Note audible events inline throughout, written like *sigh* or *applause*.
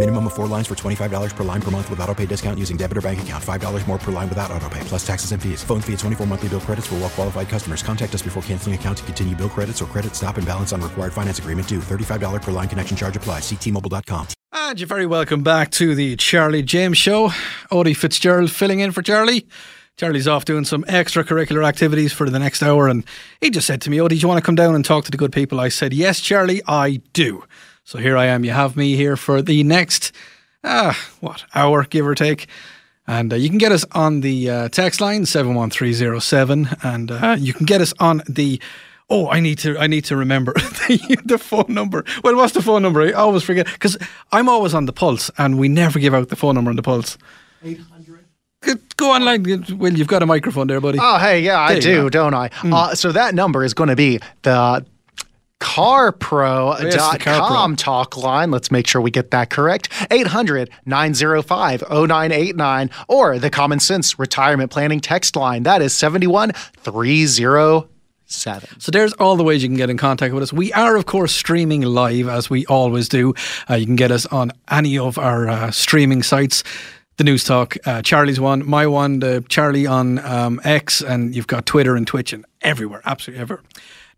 Minimum of four lines for $25 per line per month with auto pay discount using debit or bank account. $5 more per line without auto pay, plus taxes and fees. Phone fee at 24 monthly bill credits for well qualified customers. Contact us before canceling account to continue bill credits or credit stop and balance on required finance agreement due. $35 per line connection charge applies. Ctmobile.com. And you're very welcome back to the Charlie James Show. Odi Fitzgerald filling in for Charlie. Charlie's off doing some extracurricular activities for the next hour, and he just said to me, Odi, do you want to come down and talk to the good people? I said, Yes, Charlie, I do. So here I am. You have me here for the next, uh, what, hour, give or take. And uh, you can get us on the uh, text line, 71307, and uh, you can get us on the Oh, I need to. I need to remember *laughs* the, the phone number. Well, what's the phone number? I always forget because I'm always on the pulse, and we never give out the phone number on the pulse. Eight hundred. Go online. Well, you've got a microphone there, buddy. Oh, hey, yeah, I There you do, go. don't I? Mm. Uh, so that number is going to be the carpro.com talk line. Let's make sure we get that correct. 800 905 0989 or the Common Sense Retirement Planning text line. That is 71307. So there's all the ways you can get in contact with us. We are, of course, streaming live as we always do. Uh, you can get us on any of our uh, streaming sites. The News Talk, uh, Charlie's one, my one, the Charlie on um, X, and you've got Twitter and Twitch and everywhere, absolutely everywhere.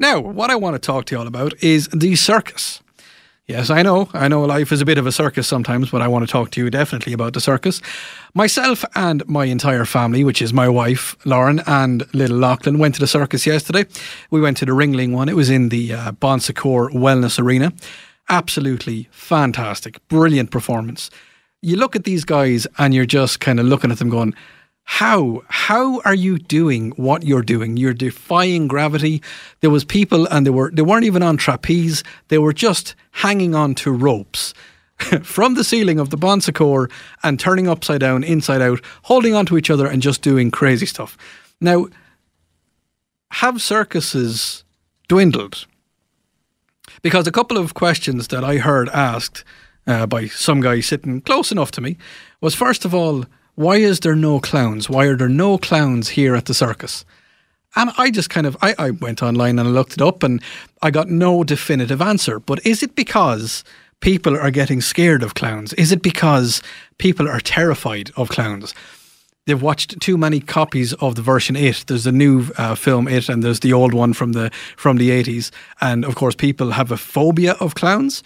Now, what I want to talk to you all about is the circus. Yes, I know. I know life is a bit of a circus sometimes, but I want to talk to you definitely about the circus. Myself and my entire family, which is my wife, Lauren, and little Lachlan, went to the circus yesterday. We went to the Ringling one. It was in the uh, Bon Secours Wellness Arena. Absolutely fantastic. Brilliant performance. You look at these guys and you're just kind of looking at them going, how? How are you doing what you're doing? You're defying gravity. There was people and they were they weren't even on trapeze. They were just hanging on to ropes *laughs* from the ceiling of the Bon Secours and turning upside down inside out holding on to each other and just doing crazy stuff. Now have circuses dwindled? Because a couple of questions that I heard asked uh, by some guy sitting close enough to me was first of all, why is there no clowns? Why are there no clowns here at the circus? And I just kind of I, I went online and I looked it up and I got no definitive answer. But is it because people are getting scared of clowns? Is it because people are terrified of clowns? they've watched too many copies of the version It. There's the new uh, film It, and there's the old one from the from the 80s. And of course, people have a phobia of clowns.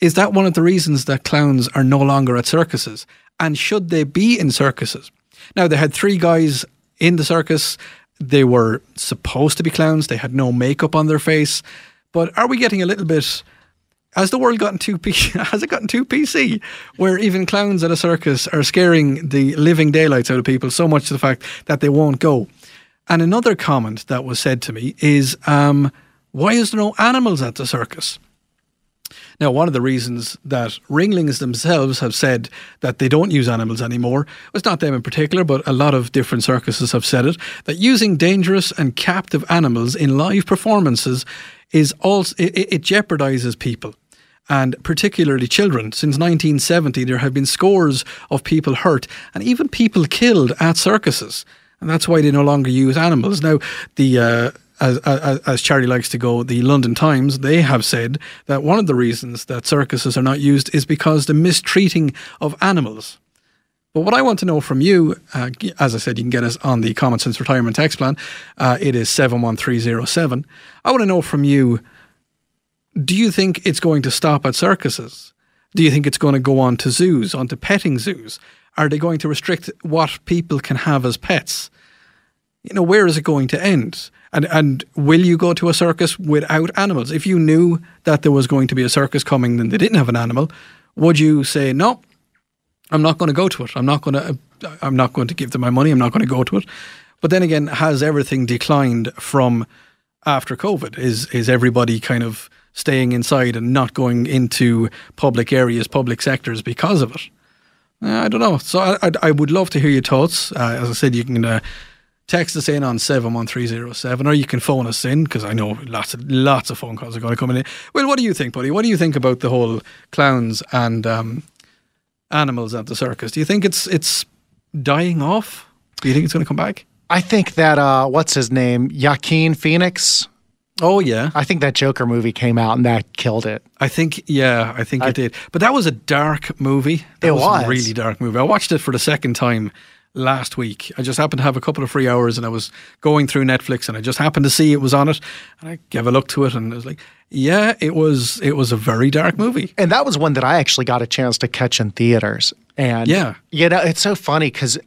Is that one of the reasons that clowns are no longer at circuses? And should they be in circuses? Now, they had three guys in the circus. They were supposed to be clowns. They had no makeup on their face. But are we getting a little bit has the world gotten too P- *laughs* has it gotten too PC where even clowns at a circus are scaring the living daylights out of people so much to the fact that they won't go? And another comment that was said to me is, um, why is there no animals at the circus? Now, one of the reasons that Ringlings themselves have said that they don't use animals anymore, it's not them in particular, but a lot of different circuses have said it, that using dangerous and captive animals in live performances is also, it, it jeopardizes people and particularly children. Since 1970, there have been scores of people hurt and even people killed at circuses. And that's why they no longer use animals. Now, the uh, as, as, Charlie likes to go, the London Times, they have said that one of the reasons that circuses are not used is because the mistreating of animals. But what I want to know from you, uh, as I said, you can get us on the Common Sense Retirement Tax Plan. Uh, it is 71307. I want to know from you do you think it's going to stop at circuses? Do you think it's going to go on to zoos, onto petting zoos? Are they going to restrict what people can have as pets? You know, where is it going to end? And and will you go to a circus without animals? If you knew that there was going to be a circus coming and they didn't have an animal, would you say no? I'm not going to go to it. I'm not going to. I'm not going to give them my money. I'm not going to go to it. But then again, has everything declined from after COVID? Is is everybody kind of staying inside and not going into public areas, public sectors because of it? Uh, I don't know. So I, I, I would love to hear your thoughts. Uh, as I said, you can uh, text us in on seven one three zero seven, or you can phone us in because I know lots of lots of phone calls are going to come in. Well, what do you think, buddy? What do you think about the whole clowns and um, animals at the circus? Do you think it's it's dying off? Do you think it's going to come back? I think that uh, what's his name, Joaquin Phoenix. Oh yeah, I think that Joker movie came out and that killed it. I think yeah, I think I- it did. But that was a dark movie. That It a was. A really dark movie. I watched it for the second time last week. I just happened to have a couple of free hours and I was going through Netflix and I just happened to see it was on it and I gave a look to it and I was like, yeah, it was it was a very dark movie. And that was one that I actually got a chance to catch in theaters. And Yeah. you know, it's so funny because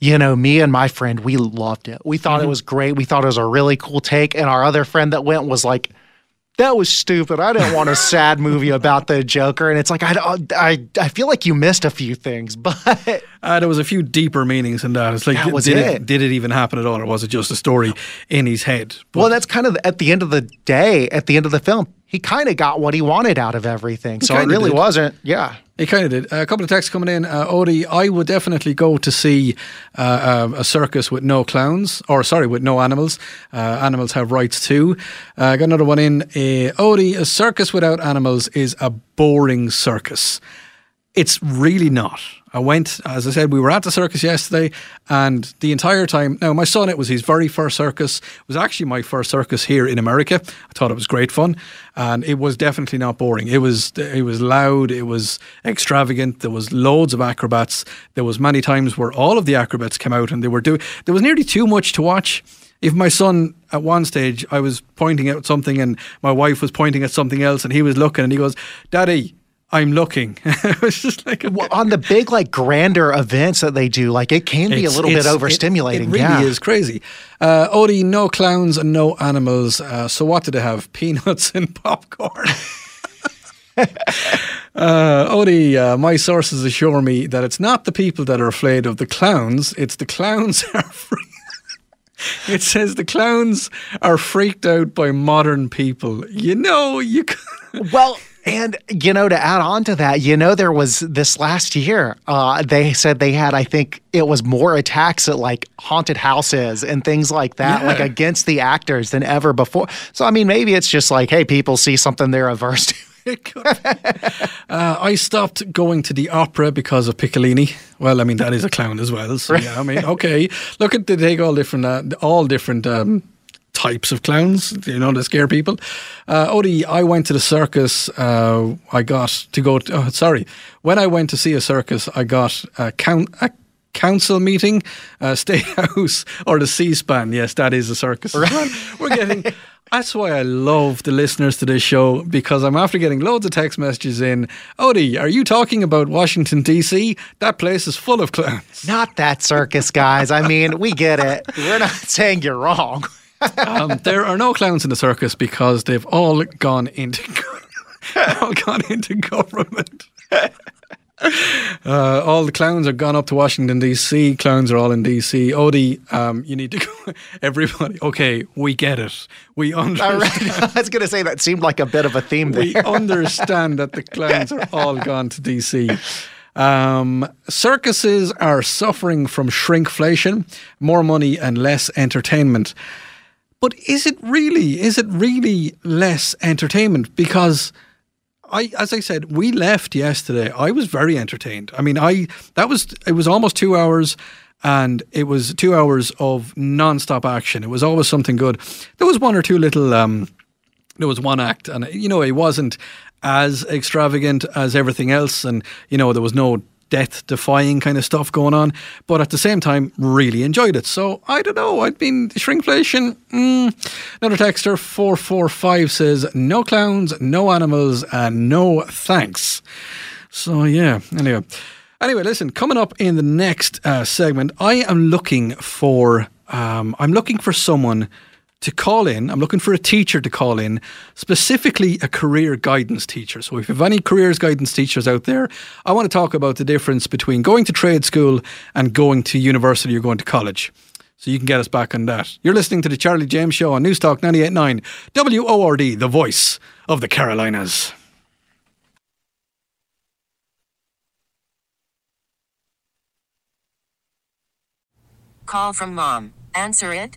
you know, me and my friend, we loved it. We thought it mm-hmm. was great. We thought it was a really cool take. And our other friend that went was like, that was stupid. I didn't want a sad *laughs* movie about the Joker. And it's like, I, I, I feel like you missed a few things, *laughs* but Uh, there was a few deeper meanings in that. It's like, That did it. Did it even happen at all, or was it just a story in his head? But well, that's kind of at the end of the day, at the end of the film, he kind of got what he wanted out of everything. So it really did. wasn't. Yeah. It kind of did. a couple of texts coming in. Uh, Odi, I would definitely go to see uh, uh, a circus with no clowns, or sorry, with no animals. Uh, animals have rights too. Uh, I got another one in. Uh, Odi, a circus without animals is a boring circus. It's really not. I went, as I said, we were at the circus yesterday, and the entire time. Now, my son, it was his very first circus. It was actually my first circus here in America. I thought it was great fun, and it was definitely not boring. It was, it was loud. It was extravagant. There was loads of acrobats. There was many times where all of the acrobats came out, and they were doing. There was nearly too much to watch. If my son at one stage, I was pointing at something, and my wife was pointing at something else, and he was looking, and he goes, "Daddy." I'm looking. *laughs* it was just like a, Well, on the big, like grander events that they do, like it can be a little bit it's- it- overstimulating. It, really yeah. is crazy. Uh, Odi, no clowns and no animals. Uh, so what did they have? *laughs* Peanuts and popcorn. *laughs* uh, Odi, uh, my sources assure me that it's not the people that are afraid of the clowns. It's the clowns are free. It says the clowns are freaked out by modern people. You know, you. Well, and you know, to add on to that, you know, there was this last year. Uh, they said they had, I think, it was more attacks at like haunted houses and things like that, Yeah. like against the actors than ever before. So, I mean, maybe it's just like, hey, people see something they're averse to. *laughs* It could be. uh, I stopped going to the opera because of Piccolini. Well, I mean that is a clown as well. So yeah, I mean, okay. Look at they take all different, uh, all different um, types of clowns. You know, to scare people. Uh, Odi, I went to the circus. Uh, I got to go. To, oh, sorry, when I went to see a circus, I got a count. A, Council meeting, uh, *laughs* State House, or the C-SPAN. Yes, that is a circus. We're getting. That's why I love the listeners to this show because I'm after getting loads of text messages in. Odi, are you talking about Washington D.C.? That place is full of clowns. Not that circus, guys. I mean, we get it. We're not saying you're wrong. Um, there are no clowns in the circus because they've all gone into *laughs* all gone into government. *laughs* Uh, all the clowns are gone up to Washington D.C. Clowns are all in D.C. Odi, um, you need to go. *laughs* Everybody, okay, we get it. We understand. right. I was going to say that seemed like a bit of a theme there. we understand that the clowns are all gone to DC. Um, circuses are suffering from shrinkflation, more money and less entertainment. But is it really? Is it really less entertainment? Because I, as I said, we left yesterday. I was very entertained. I mean, I that was it was almost two hours, and it was two hours of non-stop action. It was always something good. There was one or two little. Um, there was one act, and you know, it wasn't as extravagant as everything else, and you know, there was no death-defying kind of stuff going on. But at the same time, really enjoyed it. So I don't know. I mean, shrinkflation. Mm. Another texter four four five says no clowns, no animals, and no thanks. So yeah. Anyway. Anyway, listen. Coming up in the next uh, segment, I am looking for. Um, I'm looking for someone to call in. I'm looking for a teacher to call in, specifically a career guidance teacher. So if you have any careers guidance teachers out there, I want to talk about the difference between going to trade school and going to university or going to college. So you can get us back on that. You're listening to the Charlie James Show on Newstalk 98.9 WORD, the voice of the Carolinas. Call from mom. Answer it.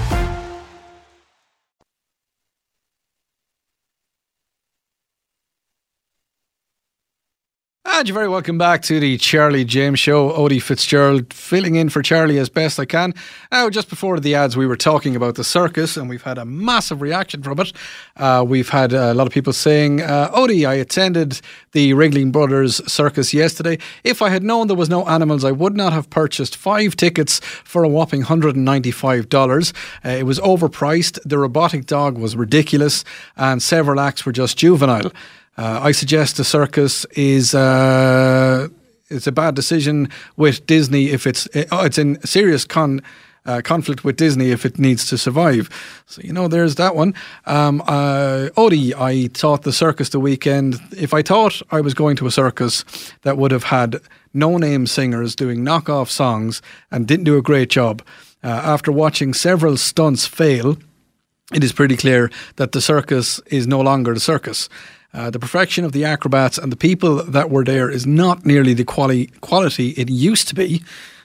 And you're very welcome back to the Charlie James Show. Odi Fitzgerald filling in for Charlie as best I can. Now, just before the ads, we were talking about the circus, and we've had a massive reaction from it. Uh, we've had a lot of people saying, uh, Odi, I attended the Ringling Brothers circus yesterday. If I had known there was no animals, I would not have purchased five tickets for a whopping $195. Uh, it was overpriced. The robotic dog was ridiculous, and several acts were just juvenile. Uh, I suggest the circus is uh, it's a bad decision with Disney if it's uh, it's in serious con. Uh, conflict with Disney if it needs to survive. So, you know, there's that one. Um, uh, Odi, I taught the circus the weekend. If I thought I was going to a circus that would have had no name singers doing knockoff songs and didn't do a great job, uh, after watching several stunts fail, it is pretty clear that the circus is no longer the circus. Uh, the perfection of the acrobats and the people that were there is not nearly the quali- quality it used to be.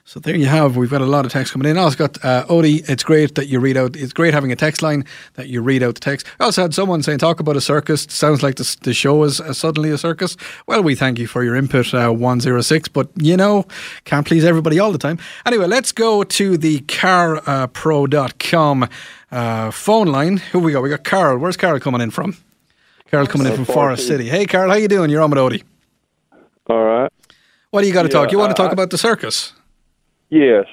So there you have. We've got a lot of text coming in. I also got uh, Odi. It's great that you read out. It's great having a text line that you read out the text. I also had someone saying, "Talk about a circus." Sounds like the, the show is uh, suddenly a circus. Well, we thank you for your input, uh, one zero six. But you know, can't please everybody all the time. Anyway, let's go to the carpro.com uh, phone line. Who we got? We got Carl. Where's Carl coming in from? Carl coming in from Forest City. Hey, Carl, how you doing? You're on with Odi. All right. What do you got to Yeah, talk? You want to talk I- about the circus? Yes.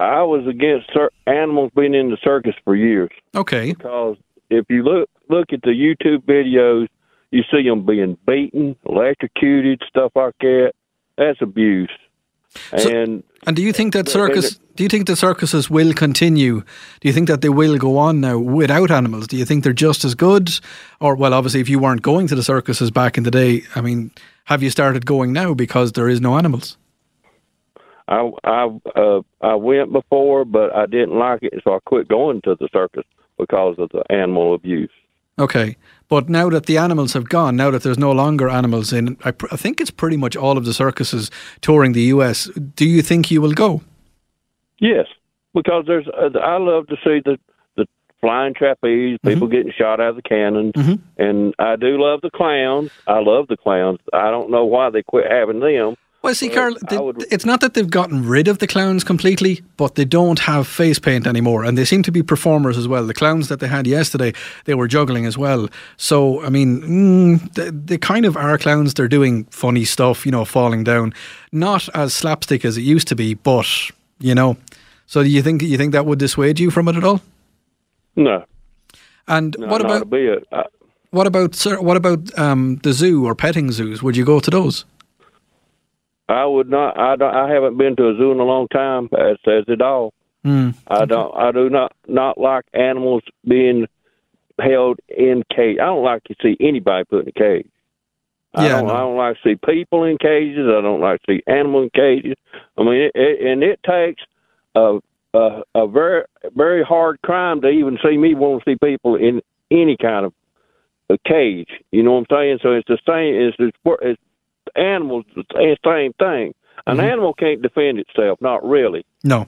I was against cir- animals being in the circus for years Okay. because if you look look at the YouTube videos, you see them being beaten, electrocuted, stuff like that. That's abuse. And And do you think that circus? Do you think the circuses will continue? Do you think that they will go on now without animals? Do you think they're just as good? Or well, obviously, if you weren't going to the circuses back in the day, I mean, have you started going now because there is no animals? I I uh, I went before, but I didn't like it, so I quit going to the circus because of the animal abuse. Okay, but now that the animals have gone, now that there's no longer animals in, I, pr- I think it's pretty much all of the circuses touring the U.S. Do you think you will go? Yes, because there's uh, I love to see the the flying trapeze, people getting shot out of the cannons, and I do love the clowns. I love the clowns. I don't know why they quit having them. Well, see, Carl, they, would- it's not that they've gotten rid of the clowns completely, but they don't have face paint anymore, and they seem to be performers as well. The clowns that they had yesterday, they were juggling as well. So, I mean, mm, they, they kind of are clowns. They're doing funny stuff, you know, falling down, not as slapstick as it used to be, but you know. So, do you think you think that would dissuade you from it at all? No, And no what about a what about? What about um, the zoo or petting zoos? Would you go to those? I would not. I don't, I haven't been to a zoo in a long time. That says it all. Mm. I don't. I do not not like animals being held in cage. I don't like to see anybody put in a cage. I Yeah, don't. no. I don't like to see people in cages. I don't like to see animals in cages. I mean, it, it, and it takes a, a a very very hard crime to even see me want to see people in any kind of a cage. You know what I'm saying? So it's the same. It's it's, it's animals. The same thing. An animal can't defend itself. Not really. No.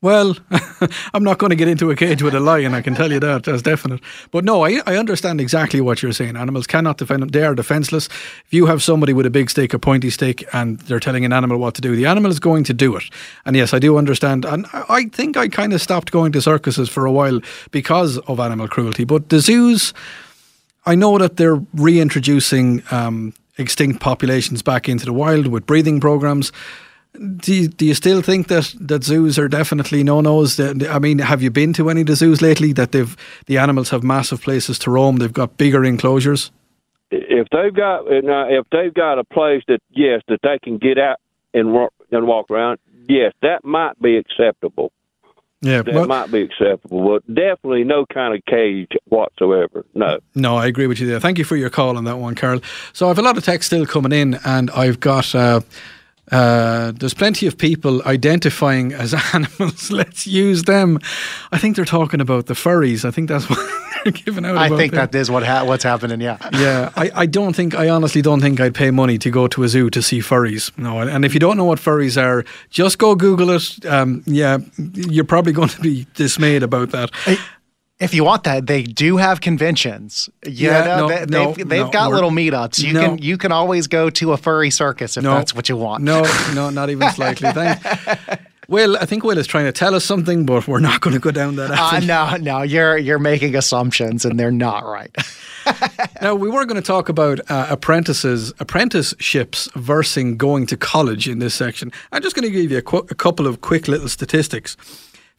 Well, *laughs* I'm not going to get into a cage with a lion. I can tell you that. That's definite. But no, I, I understand exactly what you're saying. Animals cannot defend them. They are defenseless. If you have somebody with a big stick, a pointy stick, and they're telling an animal what to do, the animal is going to do it. And yes, I do understand. And I I think I kind of stopped going to circuses for a while because of animal cruelty. But the zoos, I know that they're reintroducing um, extinct populations back into the wild with breeding programs. Do you, do you still think that, that zoos are definitely no nos? I mean, have you been to any of the zoos lately that they've the animals have massive places to roam? They've got bigger enclosures. if they've got if they've got a place that yes that they can get out and walk and walk around, yes, that might be acceptable. Yeah, That well, might be acceptable, but definitely no kind of cage whatsoever. No. No, I agree with you there. Thank you for your call on that one, Carl. So I have a lot of text still coming in, and I've got. Uh, uh, there's plenty of people identifying as *laughs* animals. Let's use them. I think they're talking about the furries. I think that's *laughs* what they're giving out. I about think there. that is what ha- what's happening. Yeah. *laughs* yeah, I, I don't think, I honestly don't think I'd pay money to go to a zoo to see furries. No, and if you don't know what furries are, just go Google it. Um, yeah, you're probably going to be dismayed about that. If you want that, they do have conventions. You Yeah, know, no, they, no, they've, they've no, got little meetups. You can you can always go to a furry circus if that's what you want. No, *laughs* no, not even slightly. Thank. *laughs* Will, I think Will is trying to tell us something, but we're not going to go down that Uh, avenue. no, no, you're you're making assumptions and they're not right. *laughs* Now, we were going to talk about uh, apprentices, apprenticeships versus going to college in this section. I'm just going to give you a, qu- a couple of quick little statistics.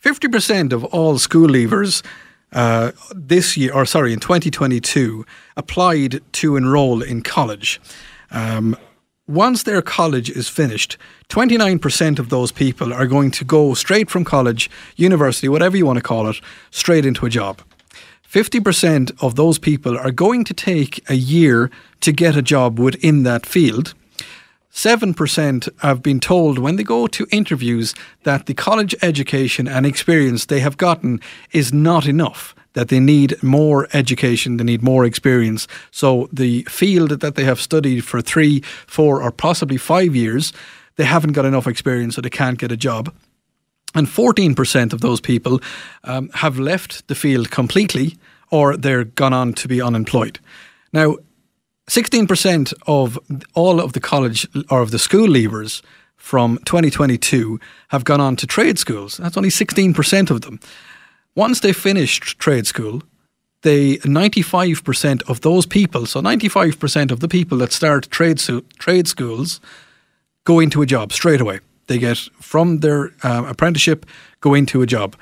50% of all school leavers uh, this year, or sorry, in 2022, applied to enroll in college. Um, once their college is finished, 29% of those people are going to go straight from college, university, whatever you want to call it, straight into a job. 50% of those people are going to take a year to get a job within that field. 7% have been told when they go to interviews that the college education and experience they have gotten is not enough, that they need more education, they need more experience. So the field that they have studied for three, four, or possibly five years, they haven't got enough experience, so they can't get a job. And 14% of those people um, have left the field completely or they're gone on to be unemployed. Now, 16% of all of the college or of the school leavers from 2022 have gone on to trade schools. That's only 16% of them. Once they finished trade school, they 95% of those people, so 95% of the people that start trade trade schools go into a job straight away. They get from their um, apprenticeship, go into a job.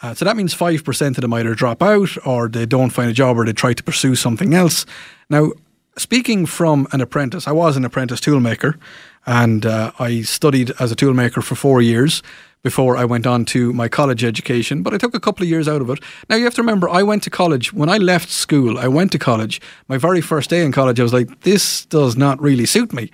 Uh, so that means 5% of them either drop out or they don't find a job or they try to pursue something else. Now, speaking from an apprentice, I was an apprentice toolmaker and uh, I studied as a toolmaker for four years before I went on to my college education, but I took a couple of years out of it. Now, you have to remember, I went to college. When I left school, I went to college. My very first day in college, I was like, this does not really suit me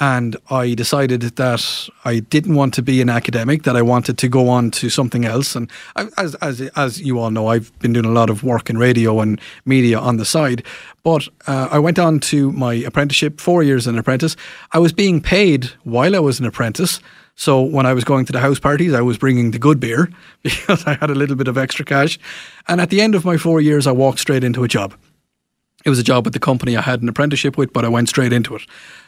and I decided that I didn't want to be an academic, that I wanted to go on to something else. And as, as, as you all know, I've been doing a lot of work in radio and media on the side. But uh, I went on to my apprenticeship, four years an apprentice. I was being paid while I was an apprentice. So when I was going to the house parties, I was bringing the good beer *laughs* because I had a little bit of extra cash. And at the end of my four years, I walked straight into a job. It was a job with the company I had an apprenticeship with, but I went straight into it.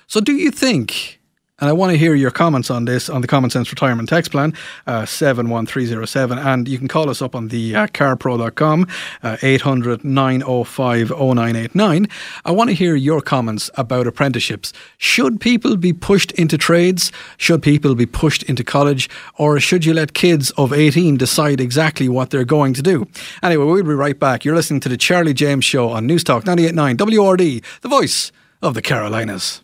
So, do you think And I want to hear your comments on this on the Common Sense Retirement Text Plan, uh, 71307. And you can call us up on the uh, carpro.com, uh, 800 905 0989. I want to hear your comments about apprenticeships. Should people be pushed into trades? Should people be pushed into college? Or should you let kids of 18 decide exactly what they're going to do? Anyway, we'll be right back. You're listening to the Charlie James Show on News Talk 989 WRD, the voice of the Carolinas.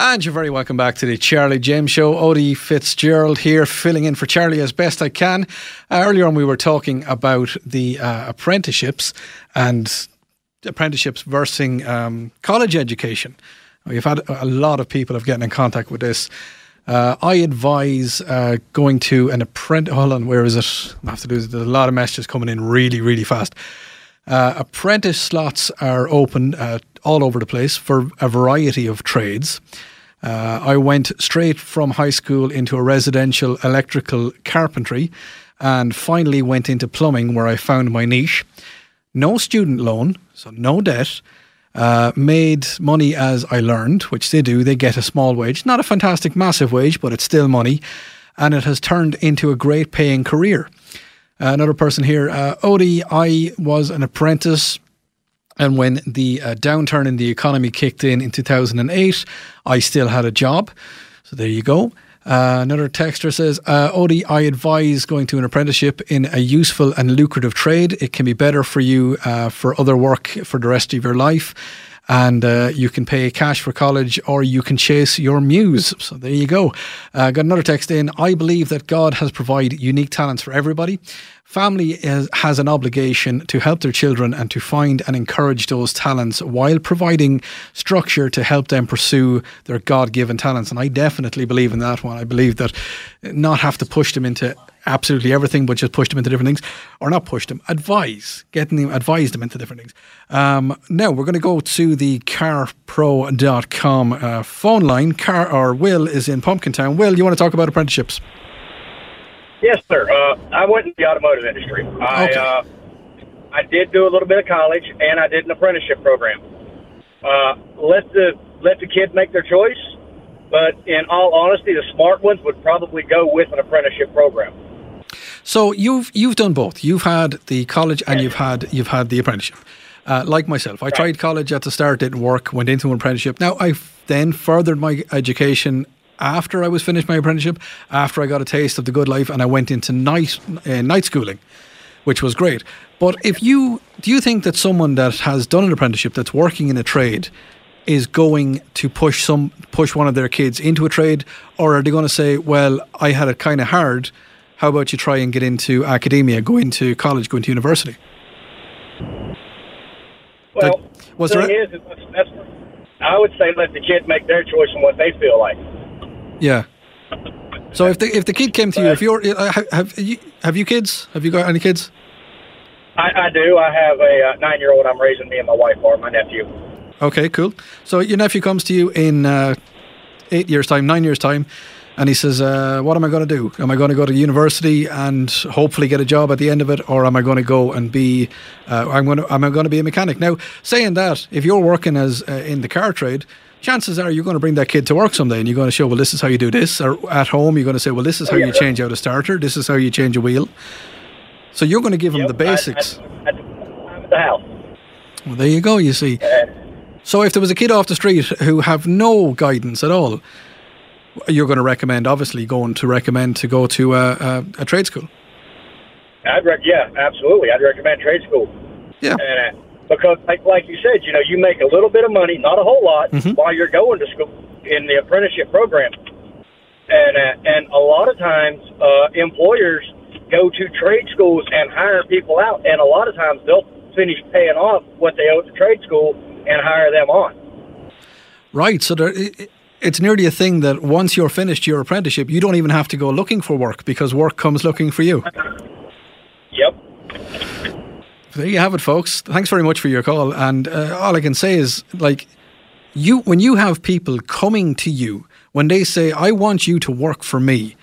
And you're very welcome back to the Charlie James Show. Odi Fitzgerald here, filling in for Charlie as best I can. Uh, earlier on, we were talking about the uh, apprenticeships and apprenticeships versus um, college education. We've had a lot of people have getting in contact with this. Uh, I advise uh, going to an apprentice. Hold on, where is it? I have to do. this. There's a lot of messages coming in really, really fast. Uh, apprentice slots are open uh, all over the place for a variety of trades. Uh, I went straight from high school into a residential electrical carpentry and finally went into plumbing where I found my niche. No student loan, so no debt. Uh, made money as I learned, which they do. They get a small wage, not a fantastic, massive wage, but it's still money. And it has turned into a great paying career. Uh, another person here, uh, Odi, I was an apprentice. And when the uh, downturn in the economy kicked in in 2008, I still had a job. So there you go. Uh, another texter says, uh, Odi, I advise going to an apprenticeship in a useful and lucrative trade. It can be better for you uh, for other work for the rest of your life. And uh, you can pay cash for college or you can chase your muse. So there you go. Uh, got another text in. I believe that God has provided unique talents for everybody. Family is, has an obligation to help their children and to find and encourage those talents while providing structure to help them pursue their God given talents. And I definitely believe in that one. I believe that not have to push them into absolutely everything, but just push them into different things, or not push them, advise, getting them, advise them into different things. Um, now we're going to go to the carpro.com uh, phone line. Car or Will is in Pumpkintown. Will, you want to talk about apprenticeships? Yes, sir. Uh, I went in the automotive industry. I Okay. uh, I did do a little bit of college, and I did an apprenticeship program. Uh, let the let the kid make their choice, but in all honesty, the smart ones would probably go with an apprenticeship program. So you've you've done both. You've had the college and you've had you've had the apprenticeship. Uh, like myself, I tried college at the start, didn't work. Went into an apprenticeship. Now I then furthered my education after I was finished my apprenticeship. After I got a taste of the good life, and I went into night uh, night schooling, which was great. But if you do you think that someone that has done an apprenticeship that's working in a trade is going to push some push one of their kids into a trade, or are they going to say, "Well, I had it kind of hard. How about you try and get into academia, go into college, go into university?" Well, was the there thing is, is that's, I would say let the kid make their choice on what they feel like. Yeah. So if the if the kid came to you, if you're uh, have, have you have you kids? Have you got any kids? I, I do. I have a uh, nine-year-old. I'm raising. Me and my wife are my nephew. Okay, cool. So your nephew comes to you in uh, eight years' time, nine years' time, and he says, uh, "What am I going to do? Am I going to go to university and hopefully get a job at the end of it, or am I going to go and be? Uh, I'm going to am I going to be a mechanic?" Now, saying that, if you're working as uh, in the car trade. Chances are you're going to bring that kid to work someday and you're going to show, well, this is how you do this. Or at home, you're going to say, well, this is how you change out a starter. This is how you change a wheel. So you're going to give him the basics. At the house. Well, there you go, you see. So if there was a kid off the street who have no guidance at all, you're going to recommend, obviously, going to recommend to go to a, a, a trade school. I'd rec- yeah, absolutely. I'd recommend trade school. Yeah. Uh, because, like, like you said, you know, you make a little bit of money, not a whole lot, while you're going to school in the apprenticeship program. And uh, and a lot of times, uh, employers go to trade schools and hire people out, and a lot of times they'll finish paying off what they owe to trade school and hire them on. Right. So there, it's nearly a thing that once you're finished your apprenticeship, you don't even have to go looking for work because work comes looking for you. Yep. There you have it, folks. Thanks very much for your call. And uh, all I can say is, like, you when you have people coming to you when they say, "I want you to work for me."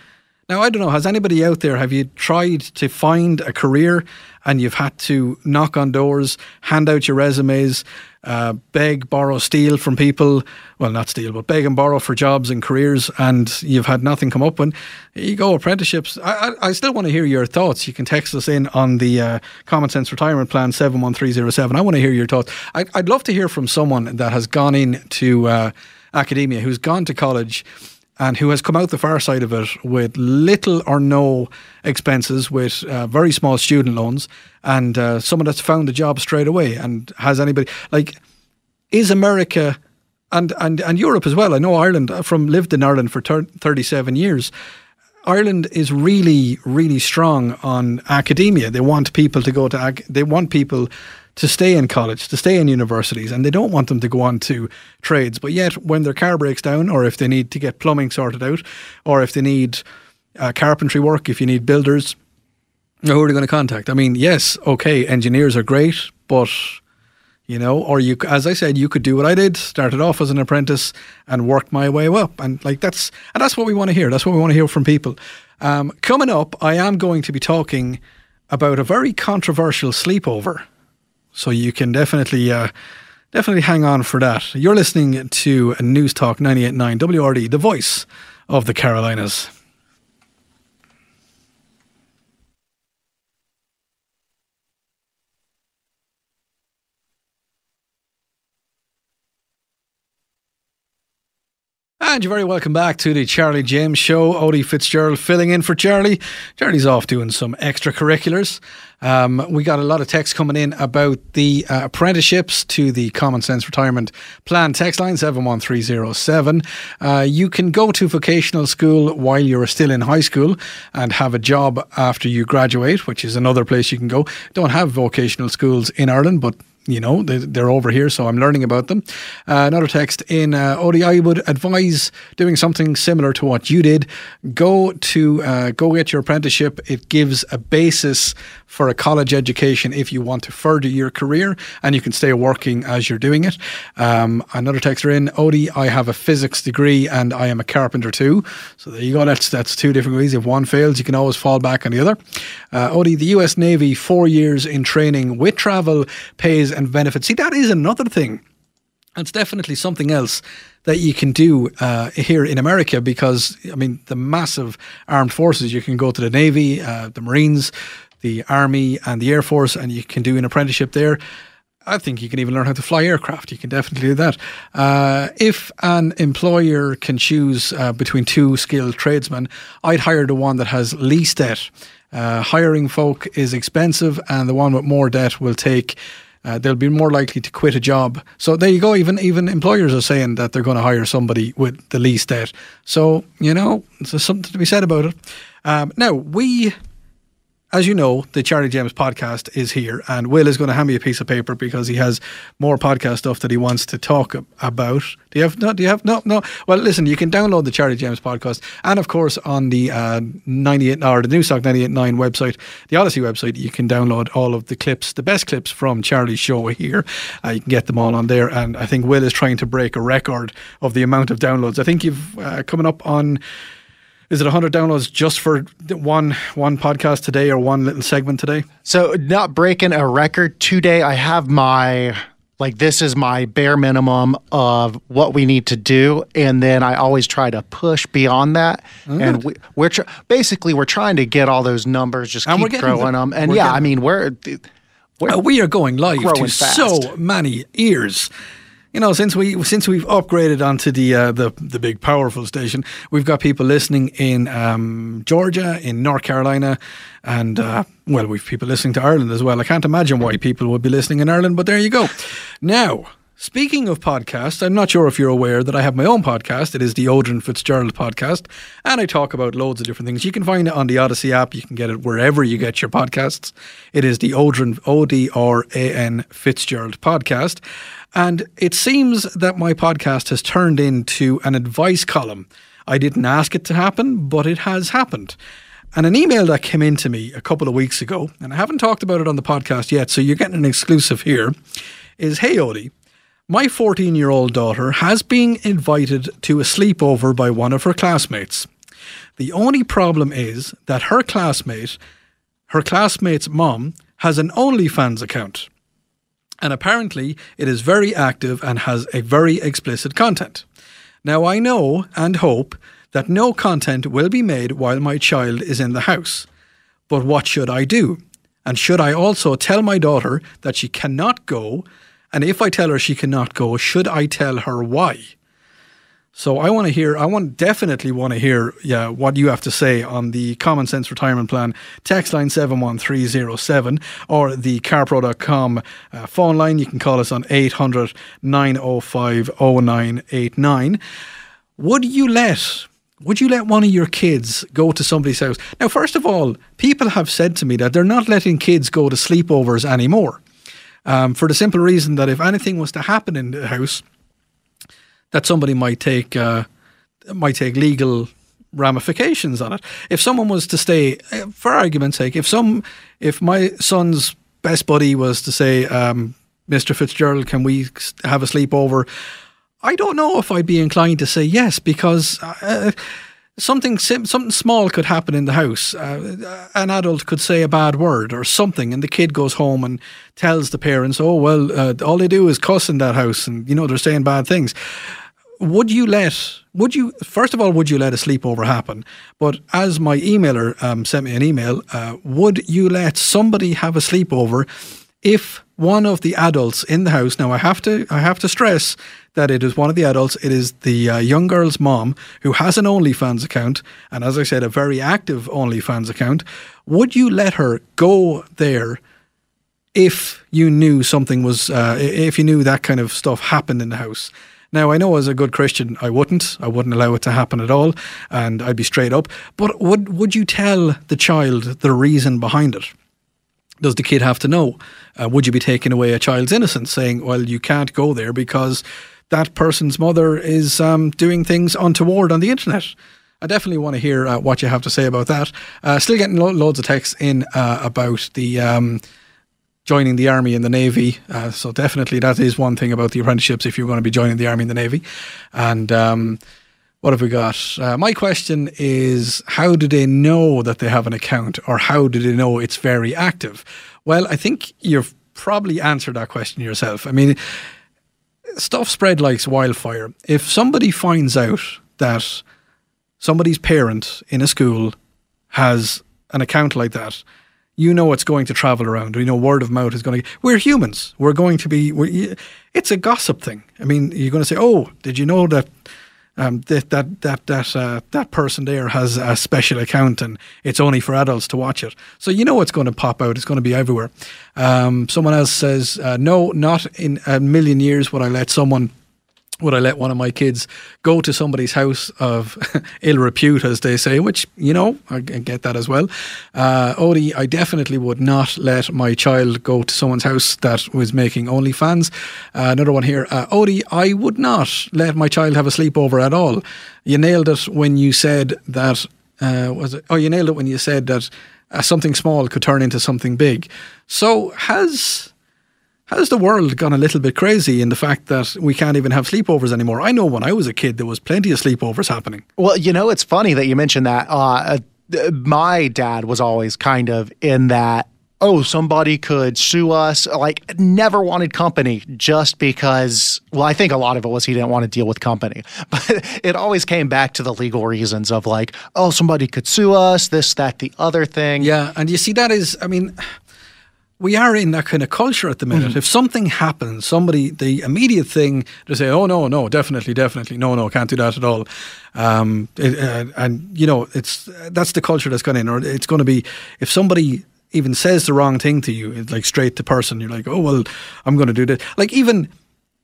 Now, I don't know. Has anybody out there? Have you tried to find a career and you've had to knock on doors, hand out your resumes, uh, beg, borrow, steal from people? Well, not steal, but beg and borrow for jobs and careers, and you've had nothing come up. And you go, apprenticeships. I, I, I still want to hear your thoughts. You can text us in on the uh, Common Sense Retirement Plan seven one three zero seven. I want to hear your thoughts. I, would love to hear from someone that has gone into uh, academia, who's gone to college and who has come out the far side of it with little or no expenses, with uh, very small student loans, and uh, someone that's found a job straight away. And has anybody like is America and and and Europe as well? I know Ireland uh, from lived in Ireland for thir- thirty seven years. Ireland is really, really strong on academia. They want people to go to. They want people to stay in college, to stay in universities, and they don't want them to go on to trades. But yet, when their car breaks down, or if they need to get plumbing sorted out, or if they need uh, carpentry work, if you need builders, who are they going to contact? I mean, yes, okay, engineers are great, but you know, or you, as I said, you could do what I did, started off as an apprentice and worked my way up, and like that's and that's what we want to hear. That's what we want to hear from people. Um, coming up, I am going to be talking about a very controversial sleepover so you can definitely uh, definitely hang on for that. You're listening to News Talk 98.9 WRD, the voice of the Carolinas. And you're very welcome back to the Charlie James Show. Odi Fitzgerald filling in for Charlie. Charlie's off doing some extracurriculars. Um, we got a lot of text coming in about the uh, apprenticeships to the Common Sense Retirement Plan text line 71307. Uh, you can go to vocational school while you're still in high school and have a job after you graduate, which is another place you can go. Don't have vocational schools in Ireland, but you know, they, are over here, so I'm learning about them. Uh, another text in uh, Odi, I would advise doing something similar to what you did. Go to uh, go get your apprenticeship. It gives a basis for a college education if you want to further your career, and you can stay working as you're doing it. Um, another texter in Odi, I have a physics degree and I am a carpenter too. So there you go. That's that's two different ways. If one fails, you can always fall back on the other. Uh, Odi, the U.S. Navy, four years in training with travel pays and benefits. See, that is another thing. It's definitely something else that you can do uh, here in America because, I mean, the massive armed forces, you can go to the Navy, uh, the Marines, the Army, and the Air Force, and you can do an apprenticeship there. I think you can even learn how to fly aircraft. You can definitely do that. Uh, if an employer can choose uh, between two skilled tradesmen, I'd hire the one that has least debt. Uh, hiring folk is expensive, and the one with more debt will take uh, they'll be more likely to quit a job. So there you go. Even even employers are saying that they're going to hire somebody with the least debt. So you know, there's something to be said about it. Um, now we as you know, the Charlie James podcast is here, and Will is going to hand me a piece of paper because he has more podcast stuff that he wants to talk about. Do you have no? Do you have no? No. Well, listen, you can download the Charlie James podcast, and of course on the uh, ninety eight or the Newstalk ninety eight nine website, the Audacy website, you can download all of the clips, the best clips from Charlie's show here. Uh, you can get them all on there, and I think Will is trying to break a record of the amount of downloads. I think you've uh, coming up on is it 100 downloads just for one one podcast today or one little segment today? So not breaking a record today. I have my like this is my bare minimum of what we need to do and then i always try to push beyond that mm. and we, are tr- basically we're trying to get all those numbers just and keep growing them, them. and yeah i mean we're, we're uh, we are going live to fast. so many ears you know, since we since we've upgraded onto the uh, the the big powerful station, we've got people listening in um, Georgia, in North Carolina, and uh, well, we've people listening to Ireland as well. I can't imagine why people would be listening in Ireland, but there you go. Now. Speaking of podcasts, I'm not sure if you're aware that I have my own podcast. It is the Odran Fitzgerald podcast, and I talk about loads of different things. You can find it on the Audacy app. You can get it wherever you get your podcasts. It is the Odran O D R A N Fitzgerald podcast, and it seems that my podcast has turned into an advice column. I didn't ask it to happen, but it has happened. And an email that came in to me a couple of weeks ago, and I haven't talked about it on the podcast yet, so you're getting an exclusive here, is Hey Odi, My 14 year old daughter has been invited to a sleepover by one of her classmates. The only problem is that her classmate, her classmate's mom, has an OnlyFans account. And apparently it is very active and has a very explicit content. Now I know and hope that no content will be made while my child is in the house. But what should I do? And should I also tell my daughter that she cannot go? And if I tell her she cannot go, should I tell her why? So I want to hear, I want definitely want to hear yeah, what you have to say on the Common Sense Retirement Plan text line 71307 or the carpro.com uh, phone line. You can call us on 800 905 0989. Would you let would you let one of your kids go to somebody's house? Now, first of all, people have said to me that they're not letting kids go to sleepovers anymore. Um, for the simple reason that if anything was to happen in the house, that somebody might take uh, might take legal ramifications on it. If someone was to stay, uh, for argument's sake, if some, if my son's best buddy was to say, um, "Mr. Fitzgerald, can we have a sleepover?" I don't know if I'd be inclined to say yes because. Uh, something something small could happen in the house. Uh, an adult could say a bad word or something, and the kid goes home and tells the parents, "Oh well, uh, all they do is cuss in that house, and you know they're saying bad things." Would you let? Would you first of all? Would you let a sleepover happen? But as my emailer um, sent me an email, uh, would you let somebody have a sleepover if one of the adults in the house? Now I have to I have to stress that it is one of the adults. It is the uh, young girl's mom who has an OnlyFans account, and as I said, a very active OnlyFans account. Would you let her go there if you knew something was, uh, if you knew that kind of stuff happened in the house? Now, I know as a good Christian, I wouldn't. I wouldn't allow it to happen at all, and I'd be straight up. But would would you tell the child the reason behind it? Does the kid have to know? Uh, would you be taking away a child's innocence, saying, "Well, you can't go there because"? that person's mother is um, doing things untoward on the internet. I definitely want to hear uh, what you have to say about that. Uh, still getting lo- loads of texts in uh, about the um, joining the army and the navy. Uh, so definitely that is one thing about the apprenticeships if you're going to be joining the army and the navy. And um, what have we got? Uh, my question is: How do they know that they have an account, or how do they know it's very active? Well, I think you've probably answered that question yourself. I mean stuff spread like wildfire. If somebody finds out that somebody's parent in a school has an account like that, you know it's going to travel around. You know, word of mouth is going to. We're humans. We're going to be. it's a gossip thing. I mean, you're going to say, "Oh, did you know that um, that that that that uh, that person there has a special account and it's only for adults to watch it. So you know it's going to pop out. It's going to be everywhere. Um, someone else says, uh, "No, not in a million years would I let someone." Would I let one of my kids go to somebody's house of *laughs* ill repute, as they say, which, you know, I get that as well. Uh, Odi, I definitely would not let my child go to someone's house that was making OnlyFans. Uh, another one here. Uh, Odi, I would not let my child have a sleepover at all. You nailed it when you said that, uh, was it? Oh, you nailed it when you said that uh, something small could turn into something big. So has has the world gone a little bit crazy in the fact that we can't even have sleepovers anymore? I know when I was a kid, there was plenty of sleepovers happening. Well, you know, it's funny that you mentioned that. Uh, uh, my dad was always kind of in that. Oh, somebody could sue us. Like, never wanted company just because. Well, I think a lot of it was he didn't want to deal with company, *laughs* but it always came back to the legal reasons of like, oh, somebody could sue us, this, that, the other thing. Yeah, and you see, that is, I mean, we are in that kind of culture at the minute. Mm-hmm. If something happens, somebody, the immediate thing to say, oh, no, no, definitely, definitely, no, no, can't do that at all. Um, it, uh, and, you know, it's that's the culture that's gone in. Or it's going to be, if somebody even says the wrong thing to you, it's like straight to person, you're like, oh, well, I'm going to do this. Like, even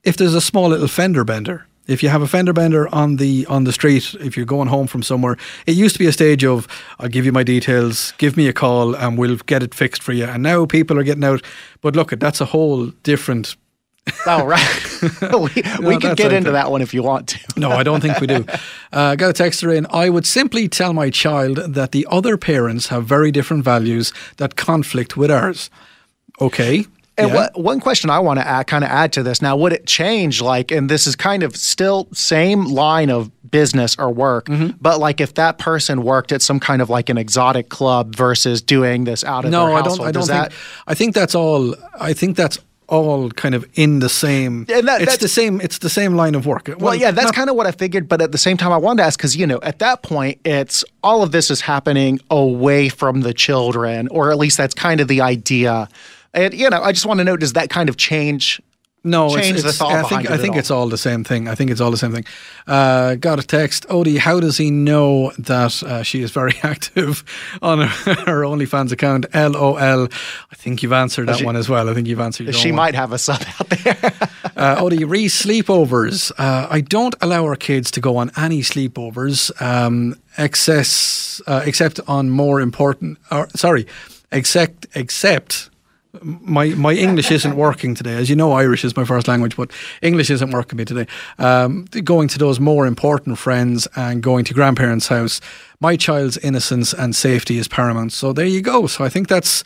if there's a small little fender bender, if you have a fender bender on the on the street, if you're going home from somewhere, it used to be a stage of I'll give you my details, give me a call, and we'll get it fixed for you. And now people are getting out. But look, that's a whole different. *laughs* oh right, *laughs* we, no, we could get into that one if you want to. no, I don't think we do. *laughs* Uh, got a texter in. I would simply tell my child that the other parents have very different values that conflict with ours. Okay, And Yeah. what, one question I want to add, kind of add to this now, would it change like, and this is kind of still same line of business or work, Mm-hmm. but like if that person worked at some kind of like an exotic club versus doing this out of no, their I don't. I don't does think. I think that's all. I think that's all kind of in the same. And that- it's the same. It's the same line of work. Well, yeah, that's not- kind of what I figured. But at the same time, I wanted to ask because, you know, at that point, it's all of this is happening away from the children, or at least that's kind of the idea. And, you know, I just want to know does that kind of change? No, change it's, the it's, thought I think I think it's all the same thing. I think it's all the same thing. Uh, got a text, Odi. How does he know that uh, she is very *laughs* active on her, her OnlyFans account? LOL. I think you've answered that She- one as well. I think you've answered. your She own one. might have a sub out there. *laughs* Uh, Odi, re sleepovers. Uh, I don't allow our kids to go on any sleepovers, um, excess, uh, except on more important. Or, sorry, except except my my English isn't working today. As you know, Irish is my first language, but English isn't working me today. Um, going to those more important friends and going to grandparents' house. My child's innocence and safety is paramount. So there you go. So I think that's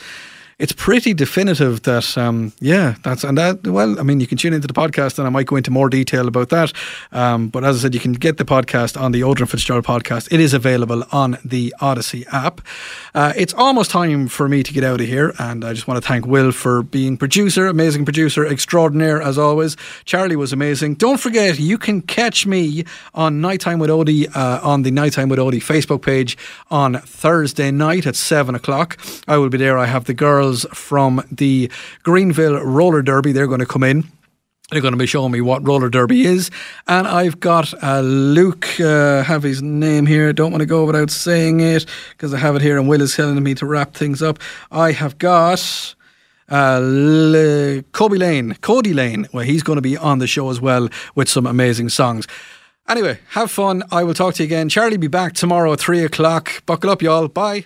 it's pretty definitive that um, yeah that's and that well I mean you can tune into the podcast and I might go into more detail about that. Um, but as I said you can get the podcast on the Odrin Fitzgerald podcast. It is available on the Audacy app. Uh, it's almost time for me to get out of here and I just want to thank Will for being producer amazing producer extraordinaire as always. Charlie was amazing. Don't forget you can catch me on Nighttime with Odi uh, on the Nighttime with Odi Facebook page on Thursday night at 7 o'clock. I will be there. I have the girls from the Greenville Roller Derby they're going to come in they're going to be showing me what roller derby is, and I've got uh, Luke. Uh, have his name here. Don't want to go without saying it because I have it here, and Will is telling me to wrap things up. I have got uh, Le- Kobe Lane, Cody Lane. Well, he's going to be on the show as well with some amazing songs. Anyway, have fun. I will talk to you again. Charlie be back tomorrow at three o'clock. Buckle up, y'all. Bye.